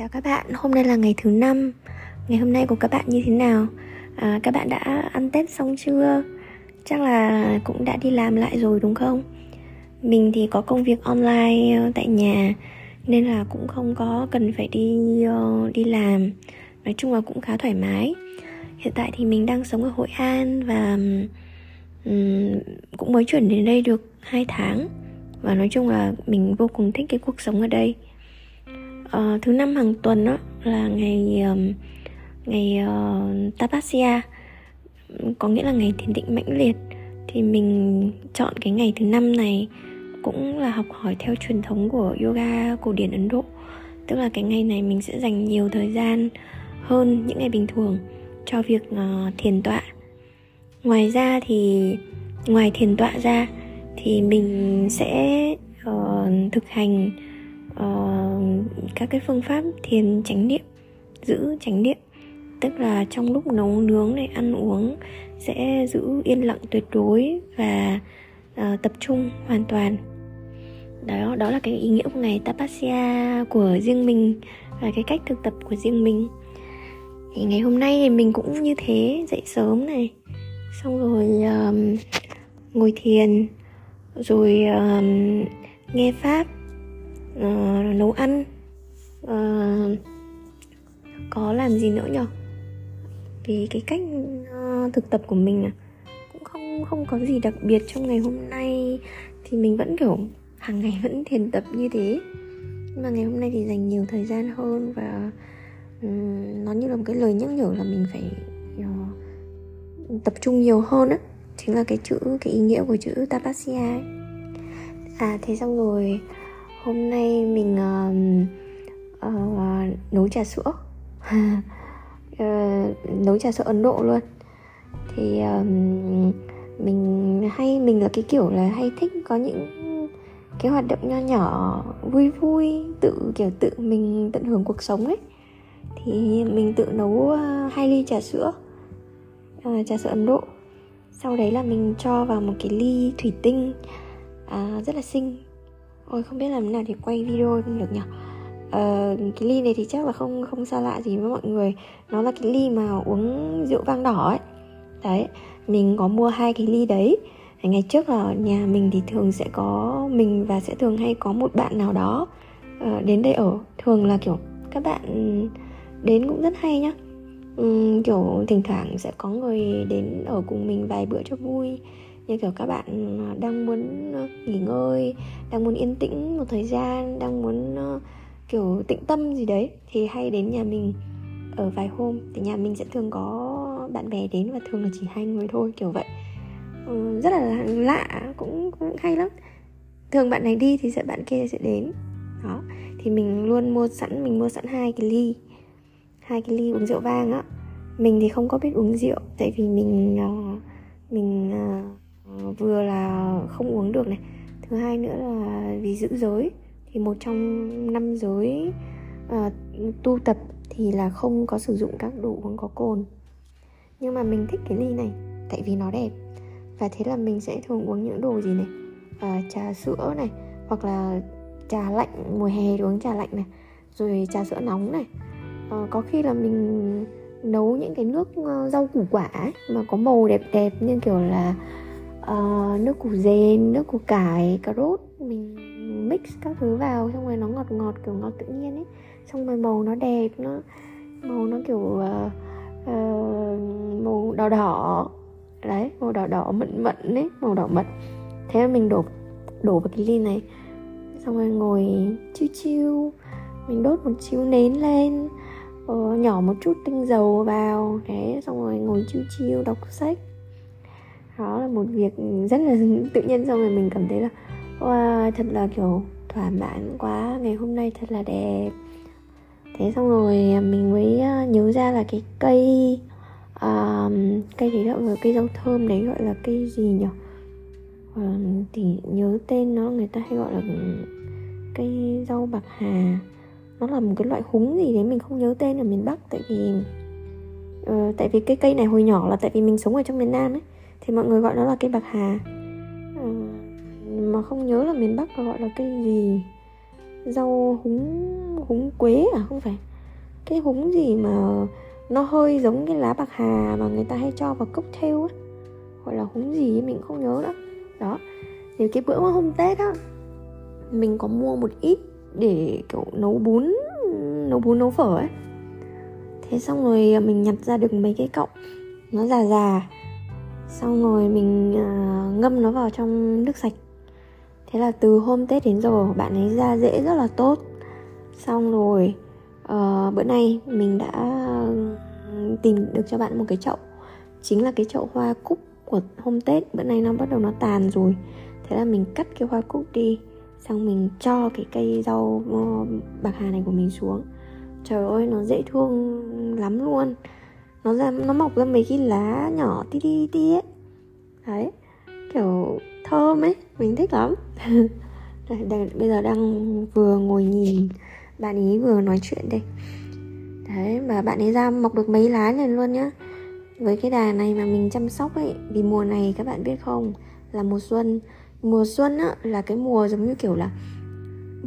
Chào các bạn, hôm nay là ngày thứ năm Ngày hôm nay của các bạn như thế nào? À, các bạn đã ăn Tết xong chưa? Chắc là cũng đã đi làm lại rồi đúng không? Mình thì có công việc online ờ, tại nhà Nên là cũng không có cần phải đi ờ, đi làm Nói chung là cũng khá thoải mái Hiện tại thì mình đang sống ở Hội An Và um, cũng mới chuyển đến đây được 2 tháng Và nói chung là mình vô cùng thích cái cuộc sống ở đây uh, thứ năm hàng tuần đó là ngày ngày uh, Tapasya. Có nghĩa là ngày thiền định mãnh liệt. Thì mình chọn cái ngày thứ năm này cũng là học hỏi theo truyền thống của yoga cổ điển Ấn Độ. Tức là cái ngày này mình sẽ dành nhiều thời gian hơn những ngày bình thường cho việc uh, thiền tọa. Ngoài ra thì ngoài thiền tọa ra thì mình sẽ uh, thực hành uh, các cái phương pháp thiền chánh niệm giữ chánh niệm. Tức là trong lúc nấu nướng này ăn uống sẽ giữ yên lặng tuyệt đối và uh, tập trung hoàn toàn. Đó đó là cái ý nghĩa của ngày tapasya của riêng mình và cái cách thực tập của riêng mình. Thì ngày hôm nay thì mình cũng như thế dậy sớm này xong rồi um, ngồi thiền rồi um, nghe pháp uh, nấu ăn. Uh, có làm gì nữa nhở? Vì cái cách uh, thực tập của mình à, cũng không không có gì đặc biệt trong ngày hôm nay. Thì mình vẫn kiểu hàng ngày vẫn thiền tập như thế. Nhưng mà ngày hôm nay thì dành nhiều thời gian hơn và um, nó như là một cái lời nhắc nhở là mình phải uh, tập trung nhiều hơn á. Chính là cái chữ cái ý nghĩa của chữ tapasya ấy. à thế xong rồi hôm nay mình uh, uh, nấu trà sữa. Uh, nấu trà sữa ấn độ luôn. Thì uh, mình hay mình là cái kiểu là hay thích có những cái hoạt động nho nhỏ vui vui tự kiểu tự mình tận hưởng cuộc sống ấy. Thì mình tự nấu hai ly trà sữa uh, trà sữa ấn độ. Sau đấy là mình cho vào một cái ly thủy tinh uh, rất là xinh ôi không biết làm thế nào thì quay video được nhỉ? Uh, cái ly này thì chắc là không không xa lạ gì với mọi người. Nó là cái ly mà uống rượu vang đỏ ấy. Đấy mình có mua hai cái ly đấy. Ngày trước ở nhà mình thì thường sẽ có mình và sẽ thường hay có một bạn nào đó uh, đến đây ở. Thường là kiểu các bạn đến cũng rất hay nhá. Um, kiểu thỉnh thoảng sẽ có người đến ở cùng mình vài bữa cho vui như kiểu các bạn ờ, đang muốn ờ, nghỉ ngơi đang muốn yên tĩnh một thời gian đang muốn ờ, kiểu tĩnh tâm gì đấy thì hay đến nhà mình ở vài hôm. Thì nhà mình sẽ thường có bạn bè đến và thường là chỉ hai người thôi kiểu vậy. Ừ, rất là lạ cũng cũng hay lắm. Thường bạn này đi thì sẽ bạn kia sẽ đến. Đó thì mình luôn mua sẵn mình mua sẵn hai cái ly hai cái ly uống rượu vang á. Mình thì không có biết uống rượu tại vì mình uh, mình uh, vừa là không uống được này. Thứ hai nữa là vì giữ giới thì một trong năm giới uh, ờ, tu tập thì là không có sử dụng các đồ uống có cồn. Nhưng mà mình thích cái ly này tại vì nó đẹp. Và thế là mình sẽ thường uống những đồ gì này? Uh, trà sữa này hoặc là trà lạnh mùa hè thì uống trà lạnh này rồi trà sữa nóng này. Uh, có khi là mình nấu những cái nước uh, rau củ quả ấy, mà có màu đẹp đẹp như kiểu là uh, nước củ dền nước củ cải cà rốt. Mình mix các thứ vào xong rồi nó ngọt ngọt kiểu ngọt tự nhiên ấy. Xong rồi màu nó đẹp nó màu nó kiểu uh, uh, màu đỏ đỏ. Đấy màu đỏ đỏ mận mận đấy màu đỏ mận. Thế là mình đổ đổ vào cái ly này. Xong rồi ngồi chiêu chiêu mình đốt một chiếu nến lên. Uh, nhỏ một chút tinh dầu vào. Thế xong rồi ngồi chiêu chiêu đọc sách đó là một việc rất là tự nhiên xong rồi mình cảm thấy là wow, thật là kiểu thỏa mãn quá ngày hôm nay thật là đẹp. Thế xong rồi mình mới ờ, nhớ ra là cái cây um, cây đấy gọi là cây rau thơm đấy gọi là cây gì nhỉ? Um, thì nhớ tên nó người ta hay gọi là ừ, cây rau bạc hà. Nó là một cái loại húng gì đấy mình không nhớ tên ở miền bắc tại vì uh, tại vì cái cây này hồi nhỏ là tại vì mình sống ở trong miền nam ấy thì mọi người gọi nó là cây bạc hà. Uh, mà không nhớ là miền bắc gọi là cây gì. Rau húng húng quế à không phải. Cái húng gì mà nó hơi giống cái lá bạc hà mà người ta hay cho vào cocktail á. Gọi là húng gì mình không nhớ nữa đó thì cái bữa hôm tết á mình có mua một ít để kiểu nấu bún nấu bún nấu phở ấy. Thế xong rồi mình nhặt ra được mấy cái cọng nó già già xong rồi mình uh, ngâm nó vào trong nước sạch. Thế là từ hôm tết đến giờ bạn ấy ra dễ rất là tốt. Xong rồi uh, bữa nay mình đã tìm được cho bạn một cái chậu. Chính là cái chậu hoa cúc của hôm tết. Bữa nay nó bắt đầu nó tàn rồi. Thế là mình cắt cái hoa cúc đi. Xong mình cho cái cây rau ờ, bạc hà này của mình xuống. Trời ơi nó dễ thương lắm luôn nó ra nó mọc ra mấy cái lá nhỏ tí tí tí ấy. Đấy kiểu thơm ấy mình thích lắm. Đây, đây, bây giờ đang vừa ngồi nhìn bạn ấy vừa nói chuyện đây. Đấy mà bạn ấy ra mọc được mấy lá liền luôn nhá. Với cái đà này mà mình chăm sóc ấy vì mùa này các bạn biết không là mùa xuân. Mùa xuân á là cái mùa giống như kiểu là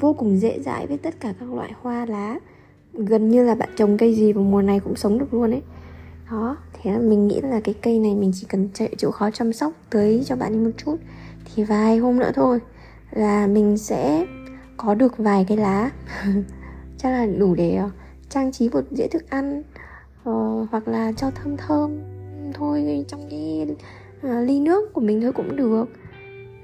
vô cùng dễ dãi với tất cả các loại hoa lá. Gần như là bạn trồng cây gì vào mùa này cũng sống được luôn ấy đó thế là mình nghĩ là cái cây này mình chỉ cần chạy chịu khó chăm sóc tới cho bạn ấy một chút thì vài hôm nữa thôi là mình sẽ có được vài cái lá. Chắc là đủ để ờ, trang trí một dĩa thức ăn uh, hoặc là cho thơm thơm thôi trong cái uh, ly nước của mình thôi cũng được.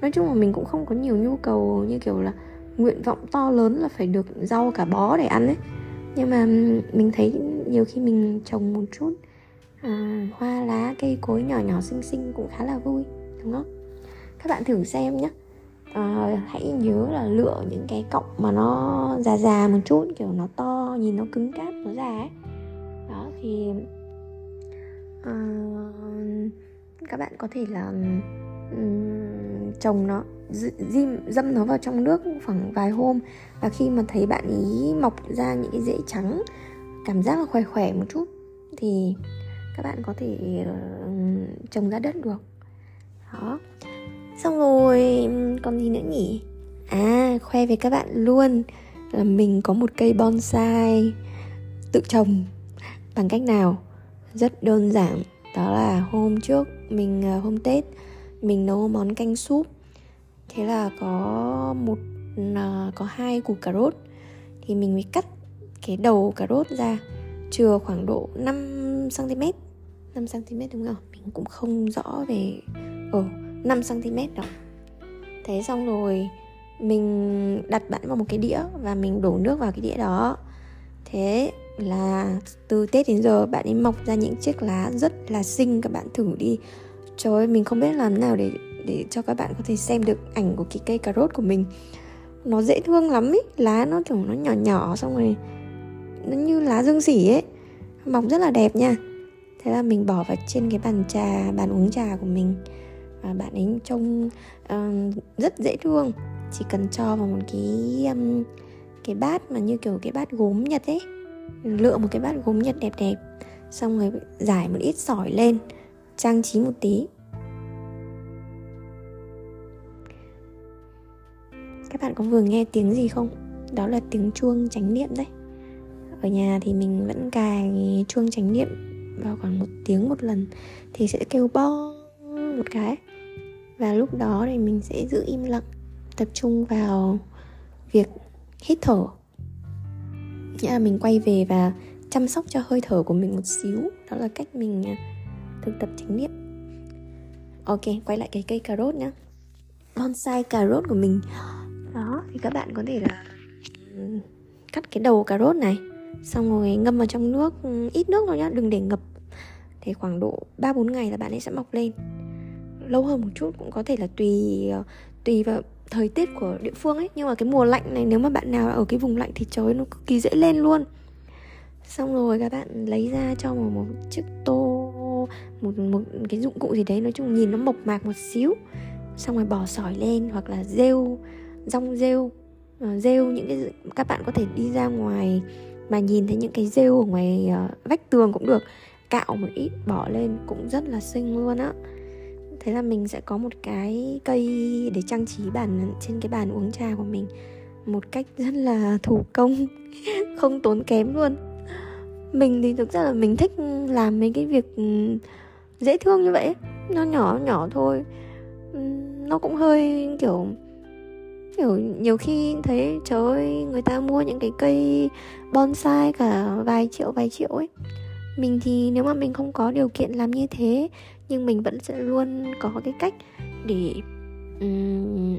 Nói chung là mình cũng không có nhiều nhu cầu như kiểu là nguyện vọng to lớn là phải được rau cả bó để ăn ấy. Nhưng mà mình thấy nhiều khi mình trồng một chút à, hoa lá cây cối nhỏ nhỏ xinh xinh cũng khá là vui đúng không? Các bạn thử xem nhé. À, hãy nhớ là lựa những cái cọng mà nó già già một chút kiểu nó to nhìn nó cứng cáp nó già ấy. Đó thì à, các bạn có thể là um, trồng nó dìm dâm nó vào trong nước khoảng vài hôm. Và khi mà thấy bạn ý mọc ra những cái rễ trắng cảm giác là khỏe khỏe một chút thì các bạn có thể ờ, trồng ra đất được. Đó. Xong rồi, còn gì nữa nhỉ? À khoe với các bạn luôn là mình có một cây bonsai tự trồng. Bằng cách nào? Rất đơn giản. Đó là hôm trước mình ờ, hôm tết, mình nấu món canh súp. Thế là có một ờ, có hai củ cà rốt. Thì mình mới cắt cái đầu cà rốt ra. Chừa khoảng độ 5 cm 5 cm đúng không? Mình cũng không rõ về ồ 5 cm đó. Thế xong rồi mình đặt bạn vào một cái đĩa và mình đổ nước vào cái đĩa đó. Thế là từ Tết đến giờ bạn ấy mọc ra những chiếc lá rất là xinh các bạn thử đi. Trời ơi, mình không biết làm nào để để cho các bạn có thể xem được ảnh của cái cây cà rốt của mình nó dễ thương lắm ý lá nó kiểu nó nhỏ nhỏ xong rồi nó như lá dương xỉ ấy mọc rất là đẹp nha thế là mình bỏ vào trên cái bàn trà bàn uống trà của mình. Và bạn ấy trông uh, rất dễ thương. Chỉ cần cho vào một cái um, cái bát mà như kiểu cái bát gốm nhật ấy. Lựa một cái bát gốm nhật đẹp đẹp. Xong rồi giải một ít sỏi lên trang trí một tí. Các bạn có vừa nghe tiếng gì không? Đó là tiếng chuông chánh niệm đấy. Ở nhà thì mình vẫn cài chuông chánh niệm vào khoảng một tiếng một lần thì sẽ kêu bo một cái. Và lúc đó thì mình sẽ giữ im lặng, tập trung vào việc hít thở. Nghĩa là mình quay về và chăm sóc cho hơi thở của mình một xíu. Đó là cách mình à, thực tập chánh niệm. Ok, quay lại cái cây cà rốt nhá. Bonsai cà rốt của mình. Đó, thì các bạn có thể là ừ, cắt cái đầu cà rốt này xong rồi ngâm vào trong nước ừ, ít nước thôi nhá đừng để ngập. Thì khoảng độ 3 4 ngày là bạn ấy sẽ mọc lên. Lâu hơn một chút cũng có thể là tùy ờ, tùy vào thời tiết của địa phương ấy. Nhưng mà cái mùa lạnh này nếu mà bạn nào ở cái vùng lạnh thì trời nó cực kỳ dễ lên luôn. Xong rồi các bạn lấy ra cho một, một chiếc tô một một cái dụng cụ gì đấy nói chung nhìn nó mộc mạc một xíu. Xong rồi bỏ sỏi lên hoặc là rêu rong rêu ờ, rêu những cái các bạn có thể đi ra ngoài mà nhìn thấy những cái rêu ở ngoài uh, vách tường cũng được. Cạo một ít bỏ lên cũng rất là xinh luôn á. Thế là mình sẽ có một cái cây để trang trí bàn trên cái bàn uống trà của mình một cách rất là thủ công không tốn kém luôn. Mình thì thực ra là mình thích làm mấy cái việc ừ, dễ thương như vậy nó nhỏ nhỏ thôi. Nó cũng hơi kiểu kiểu nhiều khi thấy trời ơi người ta mua những cái cây bonsai cả vài triệu vài triệu ấy. Mình thì nếu mà mình không có điều kiện làm như thế nhưng mình vẫn sẽ luôn có cái cách để um,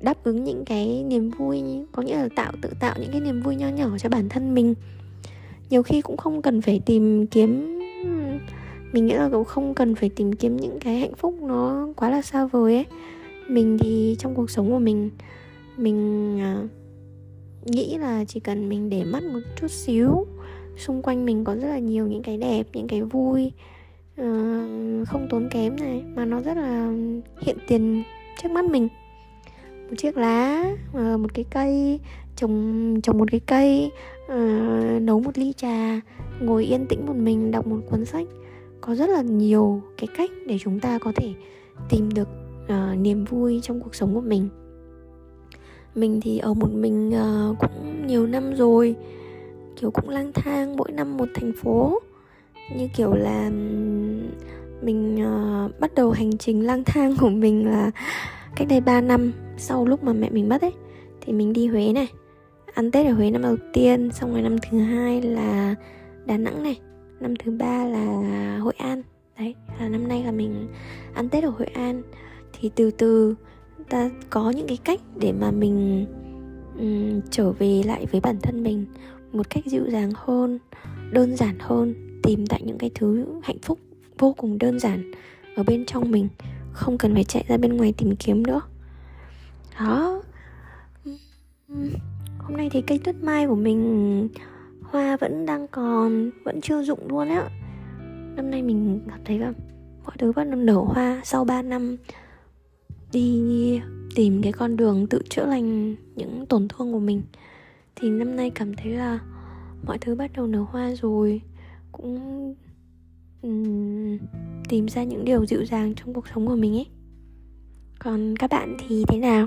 đáp ứng những cái niềm vui có nghĩa là tạo tự tạo những cái niềm vui nho nhỏ cho bản thân mình. Nhiều khi cũng không cần phải tìm kiếm mình nghĩ là cũng không cần phải tìm kiếm những cái hạnh phúc nó quá là xa vời ấy mình thì trong cuộc sống của mình mình à, nghĩ là chỉ cần mình để mắt một chút xíu xung quanh mình có rất là nhiều những cái đẹp những cái vui ờ, không tốn kém này mà nó rất là hiện tiền trước mắt mình. Một chiếc lá ờ, một cái cây trồng trồng một cái cây uh, nấu một ly trà ngồi yên tĩnh một mình đọc một cuốn sách. Có rất là nhiều cái cách để chúng ta có thể tìm được uh, niềm vui trong cuộc sống của mình. Mình thì ở một mình uh, cũng nhiều năm rồi kiểu cũng lang thang mỗi năm một thành phố. Như kiểu là mình uh, bắt đầu hành trình lang thang của mình là cách đây 3 năm sau lúc mà mẹ mình mất ấy thì mình đi Huế này ăn Tết ở Huế năm đầu tiên xong rồi năm thứ hai là Đà Nẵng này năm thứ ba là Hội An. Đấy là năm nay là mình ăn Tết ở Hội An thì từ từ ta có những cái cách để mà mình um, trở về lại với bản thân mình một cách dịu dàng hơn đơn giản hơn tìm tại những cái thứ hạnh phúc vô cùng đơn giản ở bên trong mình không cần phải chạy ra bên ngoài tìm kiếm nữa. Đó. Hôm nay thì cây tuyết mai của mình hoa vẫn đang còn vẫn chưa rụng luôn á. Năm nay mình cảm thấy là mọi thứ bắt đầu nở hoa sau 3 năm đi tìm cái con đường tự chữa lành những tổn thương của mình. Thì năm nay cảm thấy là mọi thứ bắt đầu nở hoa rồi. Cũng um, tìm ra những điều dịu dàng trong cuộc sống của mình ấy. Còn các bạn thì thế nào?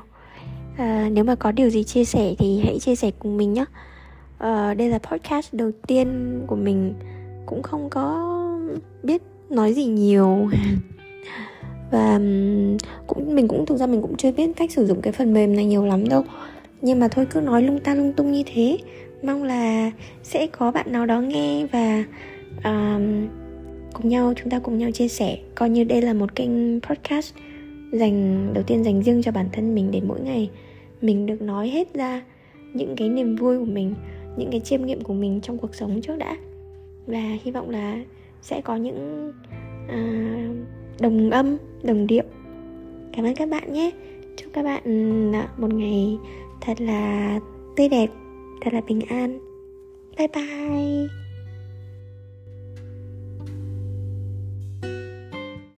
À, nếu mà có điều gì chia sẻ thì hãy chia sẻ cùng mình nhé. À, đây là podcast đầu tiên của mình. Cũng không có biết nói gì nhiều. và cũng mình cũng thực ra mình cũng chưa biết cách sử dụng cái phần mềm này nhiều lắm đâu. Nhưng mà thôi cứ nói lung ta lung tung như thế. Mong là sẽ có bạn nào đó nghe và um, cùng nhau chúng ta cùng nhau chia sẻ. Coi như đây là một kênh podcast dành đầu tiên dành riêng cho bản thân mình để mỗi ngày mình được nói hết ra những cái niềm vui của mình những cái chiêm nghiệm của mình trong cuộc sống trước đã. Và hy vọng là sẽ có những uh, đồng âm, đồng điệu. Cảm ơn các bạn nhé. Chúc các bạn à, một ngày thật là tươi đẹp, thật là bình an. Bye bye.